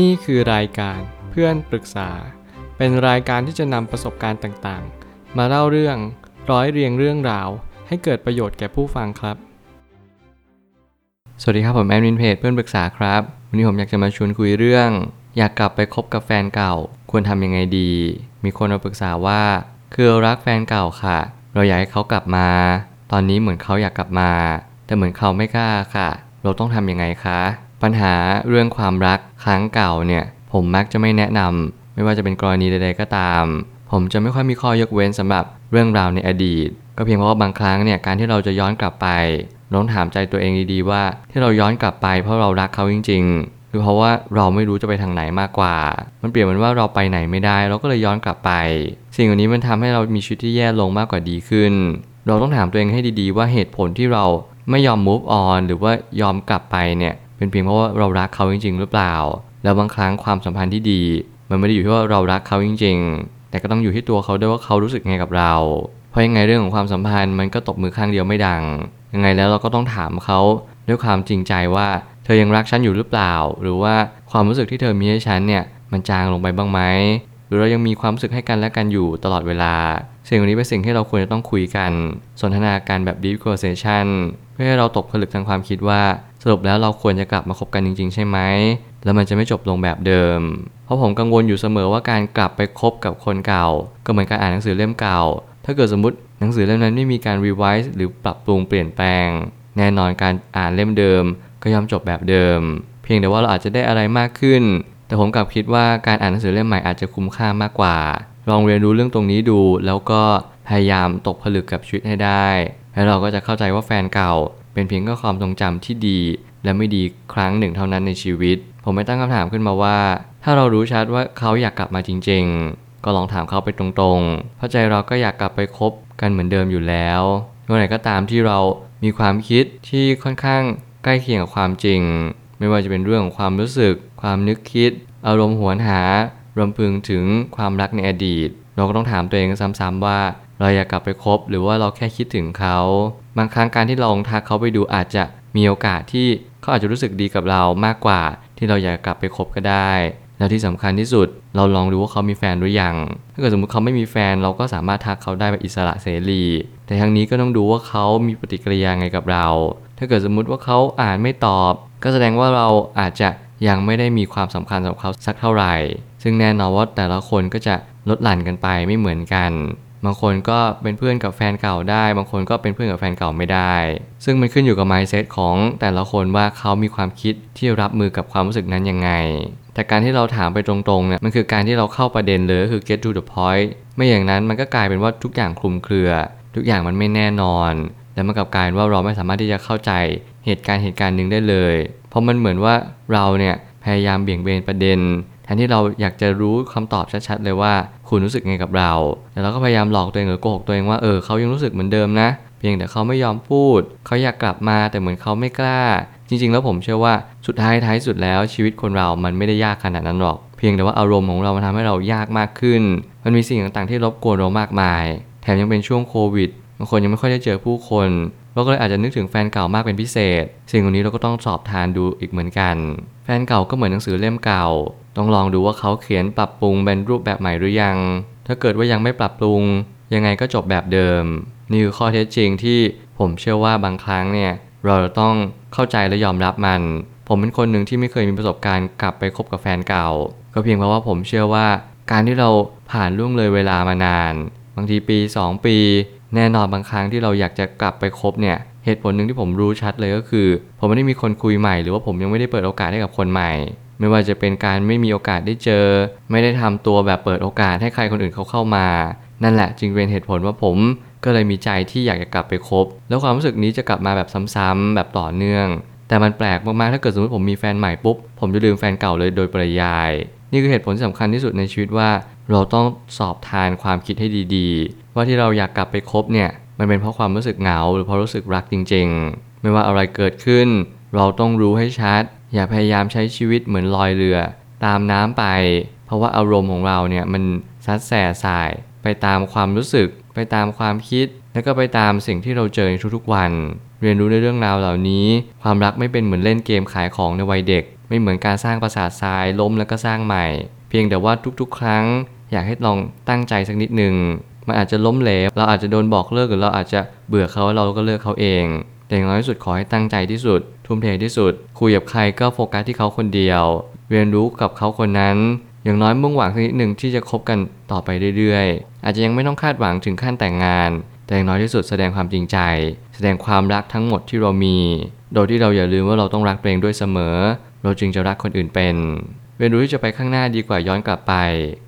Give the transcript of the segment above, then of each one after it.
นี่คือรายการเพื่อนปรึกษา เป็นรายการที่จะนำประสบการณ์ต่างๆ มาเล่าเรื่องร้อยเรียงเรื่องราว ให้เกิดประโยชน์แก่ผู้ฟังครับ สวัสดีครับผมแอดมินเพจเพื่อนปรึกษาครับ วันนี้ผมอยากจะมาชวนคุยเรื่อง อยากกลับไปคบกับแฟนเก่า ควรทำยังไงดี มีคนมาปรึกษาว่า คือรักแฟนเก่าค่ะ เราอยากให้เขากลับมา ตอนนี้เหมือนเขาอยากกลับมา แต่เหมือนเขาไม่กล้าค่ะ เราต้องทำยังไงคะ ปัญหาเรื่องความรักครั้งเก่าเนี่ย ผมมักจะไม่แนะนำไม่ว่าจะเป็นกรณีใดๆก็ตาม ผมจะไม่ค่อยมีข้อยกเว้นสำหรับเรื่องราวในอดีต ก็เพียงเพราะว่าบางครั้งเนี่ยการที่เราจะย้อนกลับไปเราต้องถามใจตัวเองดีๆ ว่าที่เราย้อนกลับไปเพราะเรารักเขาจริง ๆ หรือเพราะว่าเราไม่รู้จะไปทางไหนมากกว่า มันเปรียบเหมือนว่าเราไปไหนไม่ได้ เราก็เลยย้อนกลับไป สิ่งเหล่านี้มันทำให้เรามีชีวิตที่แย่ลงมากกว่าดีขึ้น เราต้องถามตัวเองให้ดีๆ ว่าเหตุผลที่เราไม่ยอม move on หรือว่ายอมกลับไปเนี่ยเป็นเพียงเพราะว่าเรารักเขาจริง ๆ หรือเปล่า แล้วบางครั้งความสัมพันธ์ที่ดี มันไม่ได้อยู่ที่ว่าเรารักเขาจริง ๆ แต่ก็ต้องอยู่ที่ตัวเขาด้วยว่าเขารู้สึกไงกับเรา เพราะยังไงเรื่องของความสัมพันธ์มันก็ตบมือข้างเดียวไม่ดัง ยังไงแล้วเราก็ต้องถามเขาด้วยความจริงใจว่า เธอยังรักฉันอยู่หรือเปล่า หรือว่าความรู้สึกที่เธอมีให้ฉันเนี่ยมันจางลงไปบ้างไหมหรือเรายังมีความรู้สึกให้กันและกันอยู่ตลอดเวลา สิ่งนี้เป็นสิ่งที่เราควรจะต้องคุยกัน สนทนาการแบบ deep conversation เพื่อให้เราตกผลึกทางความคิดว่า สรุปแล้วเราควรจะกลับมาคบกันจริง ๆ ใช่ไหมแล้วมันจะไม่จบลงแบบเดิม เพราะผมกังวลอยู่เสมอว่าการกลับไปคบกับคนเก่า ก็เหมือนการอ่านหนังสือเล่มเก่า ถ้าเกิดสมมติหนังสือเล่มนั้นไม่มีการ revise หรือปรับปรุงเปลี่ยนแปลง แน่นอนการอ่านเล่มเดิม ก็ย่อมจบแบบเดิม เพียงแต่ว่าเราอาจจะได้อะไรมากขึ้น แต่ผมกลับคิดว่าการอ่านหนังสือเล่มใหม่อาจจะคุ้มค่ามากกว่า ลองเรียนรู้เรื่องตรงนี้ดู แล้วก็พยายามตกผลึกกับชีวิตให้ได้ แล้วเราก็จะเข้าใจว่าแฟนเก่า เป็นเพียงแค่ความทรงจำที่ดี และไม่ดีครั้งหนึ่งเท่านั้นในชีวิต ผมไม่ตั้งคำถามขึ้นมาว่า ถ้าเรารู้ชัดว่าเขาอยากกลับมาจริง ๆ ก็ลองถามเขาไปตรงๆ เพราะใจเราก็อยากกลับไปคบกันเหมือนเดิมอยู่แล้วเมื่อไหร่ก็ตามที่เรามีความคิดที่ค่อนข้างใกล้เคียงกับความจริง ไม่ว่าจะเป็นเรื่องของความรู้สึก ความนึกคิด อารมณ์หวนหารวมพึงถึงความรักในอดีต เราก็ต้องถามตัวเองซ้ำๆว่าเราอยากกลับไปคบ หรือว่าเราแค่คิดถึงเขา บางครั้งการที่เราลองทักเขาไปดูอาจจะมีโอกาสที่เขาอาจจะรู้สึกดีกับเรามากกว่า ที่เราอยากกลับไปคบก็ได้ แล้วที่สำคัญที่สุดเราลองดูว่าเขามีแฟนหรือยัง ถ้าเกิดสมมติเขาไม่มีแฟนเราก็สามารถทักเขาได้แบบอิสระเสรี แต่ทั้งนี้ก็ต้องดูว่าเขามีปฏิกิริยาไงกับเรา ถ้าเกิดสมมุติว่าเขาอ่านไม่ตอบ ก็แสดงว่าเราอาจจะยังไม่ได้มีความสำคัญสำหรับเขาสักเท่าไหร่ ซึ่งแน่นอนว่าแต่ละคนก็จะลดหลั่นกันไปไม่เหมือนกัน บางคนก็เป็นเพื่อนกับแฟนเก่าได้ บางคนก็เป็นเพื่อนกับแฟนเก่าไม่ได้ ซึ่งมันขึ้นอยู่กับ mindset ของแต่ละคนว่าเขามีความคิดที่รับมือกับความรู้สึกนั้นยังไง แต่การที่เราถามไปตรงๆเนี่ยมันคือการที่เราเข้าประเด็นเลยคือ get to the point ไม่อย่างนั้นมันก็กลายเป็นว่าทุกอย่างคลุมเครือ ทุกอย่างมันไม่แน่นอนและมันกลับกลายว่าเราไม่สามารถที่จะเข้าใจเหตุการณ์เหตุการณ์หนึ่งได้เลย เพราะมันเหมือนว่าเราเนี่ยพยายามเบี่ยงเบนประเด็น นที่เราอยากจะรู้คำตอบชัดๆเลยว่า คุณรู้สึกไงกับเรา แต่เราก็พยายามหลอกตัวเองหรือโกหกตัวเองว่าเออเขายังรู้สึกเหมือนเดิมนะ เพียงแต่เขาไม่ยอมพูด เขาอยากกลับมาแต่เหมือนเขาไม่กล้า จริง ๆ แล้วผมเชื่อว่าสุดท้ายท้ายสุดแล้วชีวิตคนเรามันไม่ได้ยากขนาดนั้นหรอก เพียงแต่ว่าอารมณ์ของเรามันทำให้เรายากมากขึ้น มันมีสิ่งต่างๆที่รบกวนเรามากมาย แถมยังเป็นช่วงโควิดบางคนยังไม่ค่อยได้เจอผู้คนเราก็เลยอาจจะนึกถึงแฟนเก่ามากเป็นพิเศษ สิ่งเหล่านี้เราก็ต้องสอบทานดูอีกเหมือนกัน แฟนเก่าก็เหมือนหนังสือเล่มเก่า ต้องลองดูว่าเขาเขียนปรับปรุงเป็นรูปแบบใหม่หรือยัง ถ้าเกิดว่ายังไม่ปรับปรุง ยังไงก็จบแบบเดิม นี่คือข้อเท็จจริงที่ผมเชื่อว่าบางครั้งเนี่ยเราต้องเข้าใจและยอมรับมัน ผมเป็นคนหนึ่งที่ไม่เคยมีประสบการณ์กลับไปคบกับแฟนเก่า ก็เพียงเพราะว่าผมเชื่อว่าการที่เราผ่านล่วงเลยเวลามานาน บางทีปี 2 ปี แน่นอนบางครั้งที่เราอยากจะกลับไปคบเนี่ยเหตุผลหนึ่งที่ผมรู้ชัดเลยก็คือ ผมไม่ได้มีคนคุยใหม่หรือว่าผมยังไม่ได้เปิดโอกาสให้กับคนใหม่ ไม่ว่าจะเป็นการไม่มีโอกาสได้เจอ ไม่ได้ทำตัวแบบเปิดโอกาสให้ใครคนอื่นเขาเข้ามา นั่นแหละจึงเป็นเหตุผลว่าผมก็เลยมีใจที่อยากจะกลับไปคบ แล้วความรู้สึกนี้จะกลับมาแบบซ้ำๆแบบต่อเนื่อง แต่มันแปลกมากๆถ้าเกิดสมมติผมมีแฟนใหม่ปุ๊บผมจะลืมแฟนเก่าเลยโดยปริยาย นี่คือเหตุผลที่สำคัญที่สุดในชีวิตว่า เราต้องสอบทานความคิดให้ดีๆ ว่าที่เราอยากกลับไปคบเนี่ยมันเป็นเพราะความรู้สึกเหงา หรือเพราะรู้สึกรักจริง ๆ ไม่ว่าอะไรเกิดขึ้น เราต้องรู้ให้ชัด อย่าพยายามใช้ชีวิตเหมือนลอยเรือ ตามน้ำไป เพราะว่าอารมณ์ของเราเนี่ยมันซัดแส่สาย ไปตามความรู้สึก ไปตามความคิด แล้วก็ไปตามสิ่งที่เราเจอในทุกๆวัน เรียนรู้ในเรื่องราวเหล่านี้ ความรักไม่เป็นเหมือนเล่นเกมขายของในวัยเด็กไไม่เหมือนการสร้างปราสาททรายล้มแล้วก็สร้างใหม่ เพียงแต่ว่าทุกๆ ครั้ง อยากให้ลองตั้งใจสักนิดหนึ่งมันอาจจะล้มเหลว เราอาจจะโดนบอกเลิกหรือเราอาจจะเบื่อเขาเราก็เลิกเขาเอง แต่อย่างน้อยที่สุดขอให้ตั้งใจที่สุด ทุ่มเทที่สุด คุยกับใครก็โฟกัสที่เขาคนเดียว เรียนรู้กับเขาคนนั้น อย่างน้อยมุ่งหวังสักนิดหนึ่งที่จะคบกันต่อไปเรื่อยๆ อาจจะยังไม่ต้องคาดหวังถึงขั้นแต่งงาน แต่อย่างน้อยที่สุดแสดงความจริงใจ แสดงความรักทั้งหมดที่เรามี โดยที่เราอย่าลืมว่าเราต้องรักตัวเองด้วยเสมอ เราจึงจะรักคนอื่นเป็นเรียนรู้ที่จะไปข้างหน้าดีกว่าย้อนกลับไป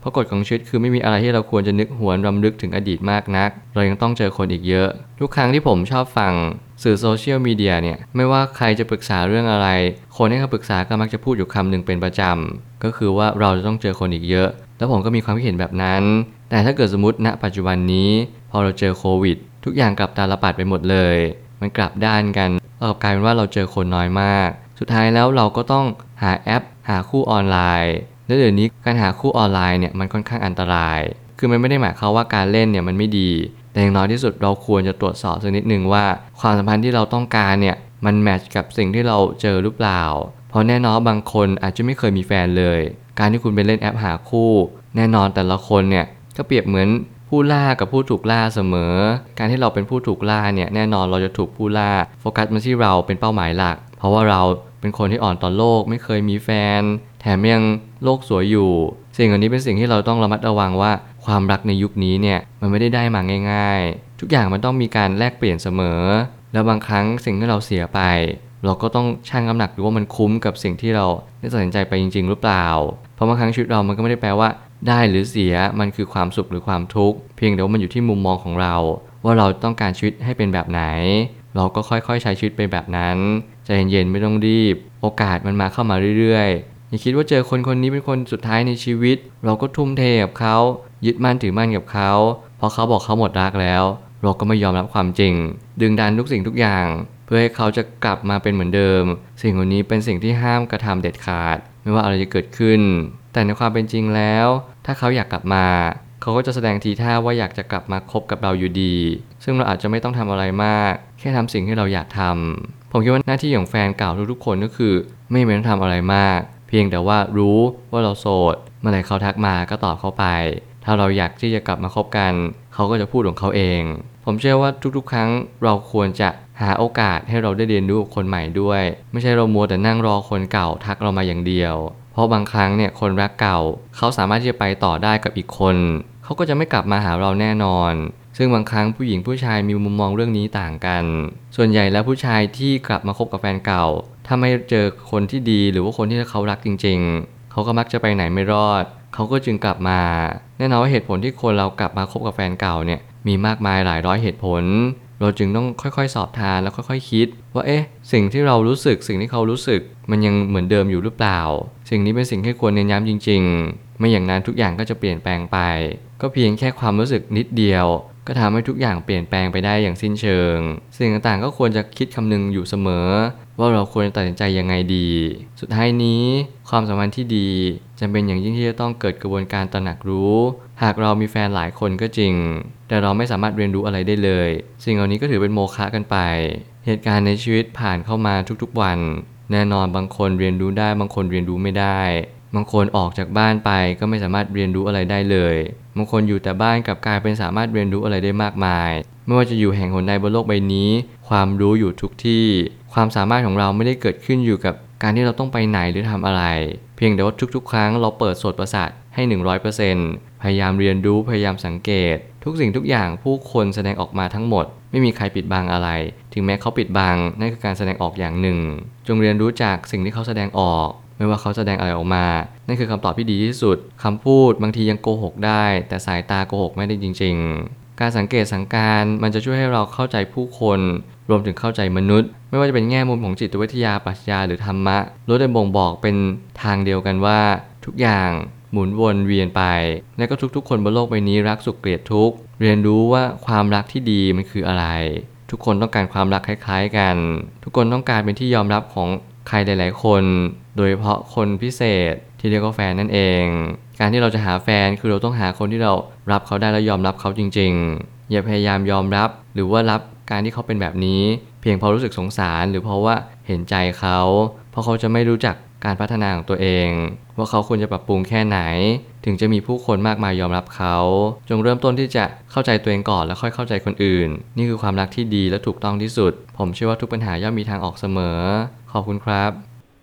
เพราะกฎของชีวิตคือไม่มีอะไรที่เราควรจะนึกหวนรำลึกถึงอดีตมากนัก เรายังต้องเจอคนอีกเยอะ ทุกครั้งที่ผมชอบฟัง สื่อโซเชียลมีเดียเนี่ยไม่ว่าใครจะปรึกษาเรื่องอะไร คนที่เขาปรึกษาก็มักจะพูดอยู่คำหนึ่งเป็นประจำ ก็คือว่าเราจะต้องเจอคนอีกเยอะ แล้วผมก็มีความคิดเห็นแบบนั้น แต่ถ้าเกิดสมมติณปัจจุบันนี้ พอเราเจอโควิด ทุกอย่างกลับตาลปัดไปหมดเลย มันกลับด้านกันเรากลายเป็นว่าเราเจอคนน้อยมาก สุดท้ายแล้วเราก็ต้องหาแอป หาคู่ออนไลน์และเดี๋ยวนี้การหาคู่ออนไลน์เนี่ยมันค่อนข้างอันตราย คือมันไม่ได้หมายความว่าการเล่นเนี่ยมันไม่ดี แต่อย่างน้อยที่สุดเราควรจะตรวจสอบสักนิดหนึ่งว่า ความสัมพันธ์ที่เราต้องการเนี่ยมันแมทช์กับสิ่งที่เราเจอหรือเปล่า เพราะแน่นอนบางคนอาจจะไม่เคยมีแฟนเลย การที่คุณไปเล่นแอปหาคู่ แน่นอนแต่ละคนเนี่ยก็เปรียบเหมือนผู้ล่ากับผู้ถูกล่าเสมอ การที่เราเป็นผู้ถูกล่าเนี่ยแน่นอนเราจะถูกผู้ล่าโฟกัสมาที่เราเป็นเป้าหมายหลัก เพราะว่าเราเป็นคนที่อ่อนต่อโลกไม่เคยมีแฟน แถมยังโลกสวยอยู่ สิ่งเหล่านี้เป็นสิ่งที่เราต้องระมัดระวังว่า ความรักในยุคนี้เนี่ยมันไม่ได้ได้มาง่าย ๆ ทุกอย่างมันต้องมีการแลกเปลี่ยนเสมอ แล้วบางครั้งสิ่งที่เราเสียไป เราก็ต้องชั่งน้ำหนักดูว่ามันคุ้มกับสิ่งที่เราได้ตัดสินใจไปจริง ๆ หรือเปล่า เพราะบางครั้งชีวิตเรามันก็ไม่ได้แปลว่า ได้หรือเสียมันคือความสุขหรือความทุกข์เพียงแต่ว่ามันอยู่ที่มุมมองของเรา ว่าเราต้องการชีวิตให้เป็นแบบไหน เราก็ค่อยๆใช้ชีวิตไปแบบนั้นใจเย็นๆไม่ต้องรีบ โอกาสมันมาเข้ามาเรื่อยๆอย่าคิดว่าเจอคนคนนี้เป็นคนสุดท้ายในชีวิต เราก็ทุ่มเทกับเขายึดมั่นถือมั่นกับเขา เพอเขาบอกเขาหมดรักแล้ว เราก็ไม่ยอมรับความจริง ดึงดันทุกสิ่งทุกอย่าง เพื่อให้เขาจะกลับมาเป็นเหมือนเดิม สิ่งเหล่านี้เป็นสิ่งที่ห้ามกระทำเด็ดขาด ไม่ว่าอะไรจะเกิดขึ้น แต่ในความเป็นจริงแล้ว ถ้าเขาอยากกลับมา เขาก็จะแสดงทีท่าว่าอยากจะกลับมาคบกับเราอยู่ดี ซึ่งเราอาจจะไม่ต้องทำอะไรมาก แค่ทำสิ่งที่เราอยากทำผมคิดว่าหน้าที่ของแฟนเก่าทุกๆคนก็คือ ไม่เป็นต้องทำอะไรมาก เพียงแต่ว่ารู้ว่าเราโสดเมื่อไหร่เขาทักมาก็ตอบเขาไป ถ้าเราอยากที่จะกลับมาคบกัน เขาก็จะพูดของเขาเอง ผมเชื่อว่าทุกๆ ครั้งเราควรจะหาโอกาสให้เราได้เรียนรู้คนใหม่ด้วย ไม่ใช่เรามัวแต่นั่งรอคนเก่าทักเรามาอย่างเดียว เพราะบางครั้งเนี่ยคนรักเก่า เขาสามารถที่จะไปต่อได้กับอีกคน เขาก็จะไม่กลับมาหาเราแน่นอน ซึ่งบางครั้งผู้หญิงผู้ชายมีมุมมองเรื่องนี้ต่างกัน ส่วนใหญ่แล้วผู้ชายที่กลับมาคบกับแฟนเก่า ถ้าไม่เจอคนที่ดีหรือว่าคนที่เขารักจริง ๆ เขาก็มักจะไปไหนไม่รอด เขาก็จึงกลับมา แน่นอนว่าเหตุผลที่คนเรากลับมาคบกับแฟนเก่าเนี่ยมีมากมายหลายร้อยเหตุผล เราจึงต้องค่อยๆ สอบทานแล้วค่อยๆคิด ว่าเอ๊ะสิ่งที่เรารู้สึกสิ่งที่เขารู้สึก มันยังเหมือนเดิมอยู่หรือเปล่า สิ่งนี้เป็นสิ่งที่ควรเน้นย้ำจริง ๆ ไม่อย่างนั้นทุกอย่างก็จะเปลี่ยนแปลงไป ก็เพียงแค่ความรู้สึกนิดเดียว ก็ทำให้ทุกอย่างเปลี่ยนแปลงไปได้อย่างสิ้นเชิง สิ่งต่างๆก็ควรจะคิดคำนึงอยู่เสมอ ว่าเราควรตัดสินใจยังไงดี สุดท้ายนี้ ความสัมพันธ์ที่ดีจำเป็นอย่างยิ่งที่จะต้องเกิดกระบวนการตระหนักรู้ หากเรามีแฟนหลายคนก็จริง แต่เราไม่สามารถเรียนรู้อะไรได้เลย สิ่งเหล่านี้ก็ถือเป็นโมฆะกันไป เหตุการณ์ในชีวิตผ่านเข้ามาทุกๆวัน แน่นอนบางคนเรียนรู้ได้บางคนเรียนรู้ไม่ได้ บางคนออกจากบ้านไปก็ไม่สามารถเรียนรู้อะไรได้เลย บางคนอยู่แต่บ้านกับกลายเป็นสามารถเรียนรู้อะไรได้มากมาย ไม่ว่าจะอยู่แห่งหนใดบนโลกใบนี้ ความรู้อยู่ทุกที่ ความสามารถของเราไม่ได้เกิดขึ้นอยู่กับการที่เราต้องไปไหนหรือทำอะไร เพียงแต่ว่าทุกๆ ครั้งเราเปิดสดประสาทให้ 100%พยายามเรียนรู้พยายามสังเกต ทุกสิ่งทุกอย่างผู้คนแสดงออกมาทั้งหมด ไม่มีใครปิดบังอะไร ถึงแม้เขาปิดบังนั่นคือการแสดงออกอย่างหนึ่ง จงเรียนรู้จากสิ่งที่เขาแสดงออก ไม่ว่าเขาแสดงอะไรออกมา นั่นคือคำตอบที่ดีที่สุดคำพูดบางทียังโกหกได้ แต่สายตาโกหกไม่ได้จริง ๆ การสังเกตสังการมันจะช่วยให้เราเข้าใจผู้คน รวมถึงเข้าใจมนุษย์ ไม่ว่าจะเป็นแง่มุมของจิตวิทยาปรัชญาหรือธรรมะล้วนแต่บ่งบอกเป็นทางเดียวกันว่า ทุกอย่างหมุนวนเวียนไป และก็ทุกๆ คนบนโลกใบนี้รักสุขเกลียดทุกข์ เรียนรู้ว่าความรักที่ดีมันคืออะไร ทุกคนต้องการความรักคล้ายๆกัน ทุกคนต้องการเป็นที่ยอมรับของใครหลาย ๆ คน โดยเฉพาะคนพิเศษที่เรียกว่าแฟนนั่นเอง การที่เราจะหาแฟนคือเราต้องหาคนที่เรารับเขาได้และยอมรับเขาจริง ๆ อย่าพยายามยอมรับ หรือว่ารับการที่เขาเป็นแบบนี้ เพียงเพราะรู้สึกสงสาร หรือเพราะว่าเห็นใจเขา เพราะเขาจะไม่รู้จักการพัฒนาของตัวเอง ว่าเขาควรจะปรับปรุงแค่ไหน ถึงจะมีผู้คนมากมายยอมรับเขา จงเริ่มต้นที่จะเข้าใจตัวเองก่อนแล้วค่อยเข้าใจคนอื่น นี่คือความรักที่ดีและถูกต้องที่สุด ผมเชื่อว่าทุกปัญหาย่อมมีทางออกเสมอ ขอบคุณครับ